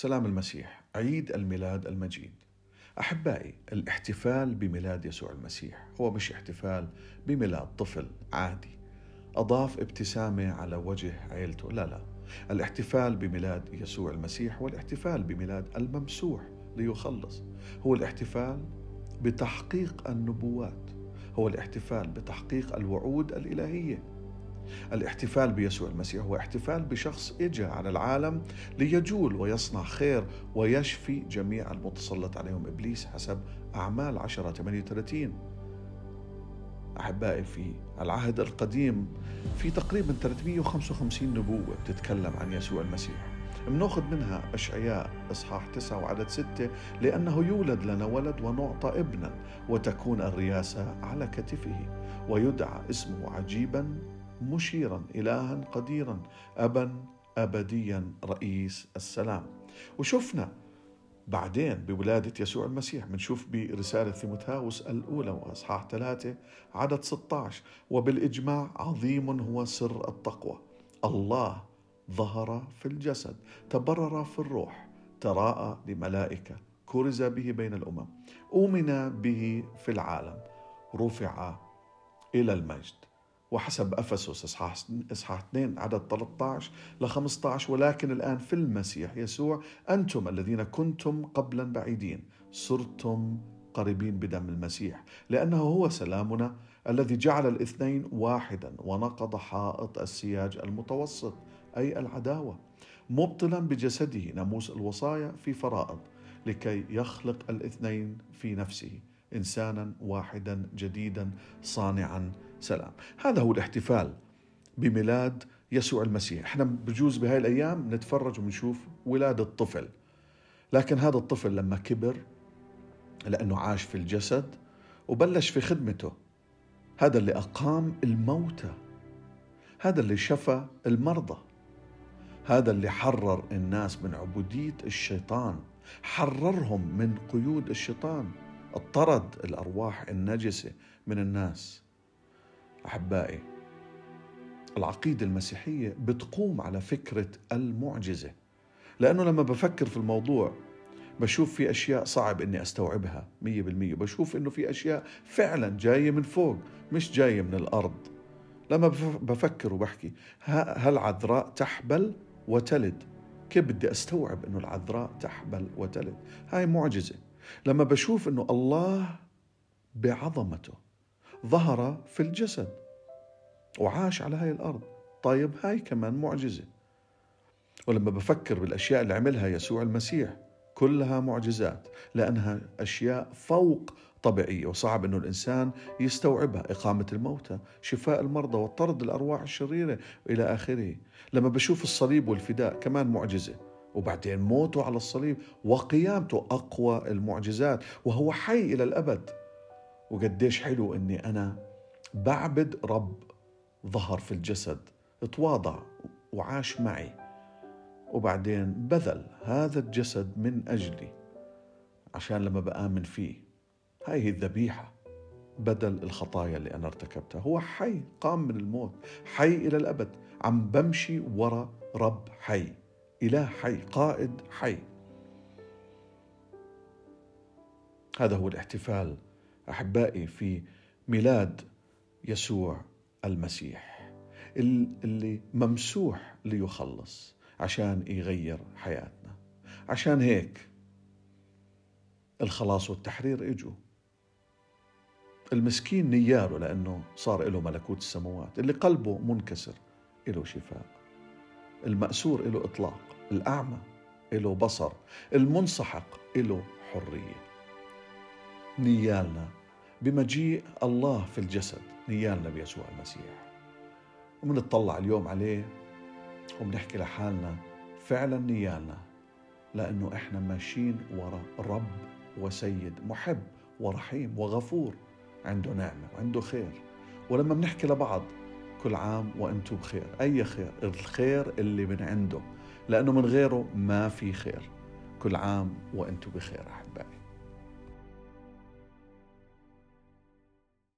سلام المسيح عيد الميلاد المجيد. أحبائي الاحتفال بميلاد يسوع المسيح هو مش احتفال بميلاد طفل عادي. أضاف ابتسامة على وجه عيلته. لا لا. الاحتفال بميلاد يسوع المسيح هو الاحتفال بميلاد الممسوح ليخلص. هو الاحتفال بتحقيق النبوات. هو الاحتفال بتحقيق الوعود الإلهية. الاحتفال بيسوع المسيح هو احتفال بشخص اجى على العالم ليجول ويصنع خير ويشفي جميع المتسلط عليهم. إبليس حسب أعمال 10 38 أحبائي في العهد القديم في تقريبا 355 نبوة بتتكلم عن يسوع المسيح. بناخذ منها أشعياء إصحاح 9 وعدد 6 لأنه يولد لنا ولد ونعطى ابنا وتكون الرياسه على كتفه ويدعى اسمه عجيبا مشيرا إلها قديرا أبا أبديا رئيس السلام. وشفنا بعدين بولادة يسوع المسيح. بنشوف برسالة ثيموثاوس الأولى وأصحاح ثلاثة عدد 16 وبالإجماع عظيم هو سر التقوى. الله ظهر في الجسد تبرر في الروح تراءى لملائكة كرز به بين الأمم أؤمن به في العالم رفع إلى المجد. وحسب افسس اصحاح إصحاح 2 عدد 13 ل 15 ولكن الآن في المسيح يسوع أنتم الذين كنتم قبلا بعيدين صرتم قريبين بدم المسيح لأنه هو سلامنا الذي جعل الاثنين واحدا ونقض حائط السياج المتوسط أي العداوة. مبطلا بجسده ناموس الوصايا في فرائض لكي يخلق الاثنين في نفسه انسانا واحدا جديدا صانعا سلام. هذا هو الاحتفال بميلاد يسوع المسيح. إحنا بجوز بهاي الأيام نتفرج ونشوف ولادة طفل لكن هذا الطفل لما كبر لأنه عاش في الجسد وبلش في خدمته هذا اللي أقام الموتى هذا اللي شفى المرضى هذا اللي حرر الناس من عبودية الشيطان حررهم من قيود الشيطان اطرد الأرواح النجسة من الناس. أحبائي العقيدة المسيحية بتقوم على فكرة المعجزة. لأنه لما بفكر في الموضوع بشوف في أشياء صعب إني أستوعبها مية بالمية. بشوف إنه في أشياء فعلا جاية من فوق مش جاية من الأرض. لما بفكر وبحكي هل عذراء تحبل وتلد؟ كيف بدي أستوعب إنه العذراء تحبل وتلد؟ هاي معجزة. لما بشوف إنه الله بعظمته ظهر في الجسد وعاش على هاي الأرض. طيب هاي كمان معجزة. ولما بفكر بالأشياء اللي عملها يسوع المسيح كلها معجزات لأنها أشياء فوق طبيعية وصعب أنه الإنسان يستوعبها. إقامة الموتى شفاء المرضى وطرد الأرواح الشريرة إلى آخره. لما بشوف الصليب والفداء كمان معجزة. وبعدين موته على الصليب وقيامته أقوى المعجزات وهو حي إلى الأبد. وقديش حلو أني أنا بعبد رب ظهر في الجسد تواضع وعاش معي. وبعدين بذل هذا الجسد من أجلي عشان لما بآمن فيه. هاي هي الذبيحة بدل الخطايا اللي أنا ارتكبتها. هو حي قام من الموت حي إلى الأبد. عم بمشي ورا رب حي إله حي قائد حي. هذا هو الاحتفال أحبائي في ميلاد يسوع المسيح اللي ممسوح ليخلص عشان يغير حياتنا. عشان هيك الخلاص والتحرير إجوا. المسكين نياله لأنه صار له ملكوت السماوات اللي قلبه منكسر له شفاء. المأسور له إطلاق الأعمى له بصر المنسحق له حرية. نيالنا بمجيء الله في الجسد نيالنا بيسوع المسيح. ومنطلع اليوم عليه وبنحكي لحالنا فعلا نيالنا لأنه إحنا ماشيين ورا رب وسيد محب ورحيم وغفور عنده نعمة وعنده خير. ولما بنحكي لبعض كل عام وأنتم بخير أي خير؟ الخير اللي من عنده لأنه من غيره ما في خير. كل عام وأنتم بخير أحبائي.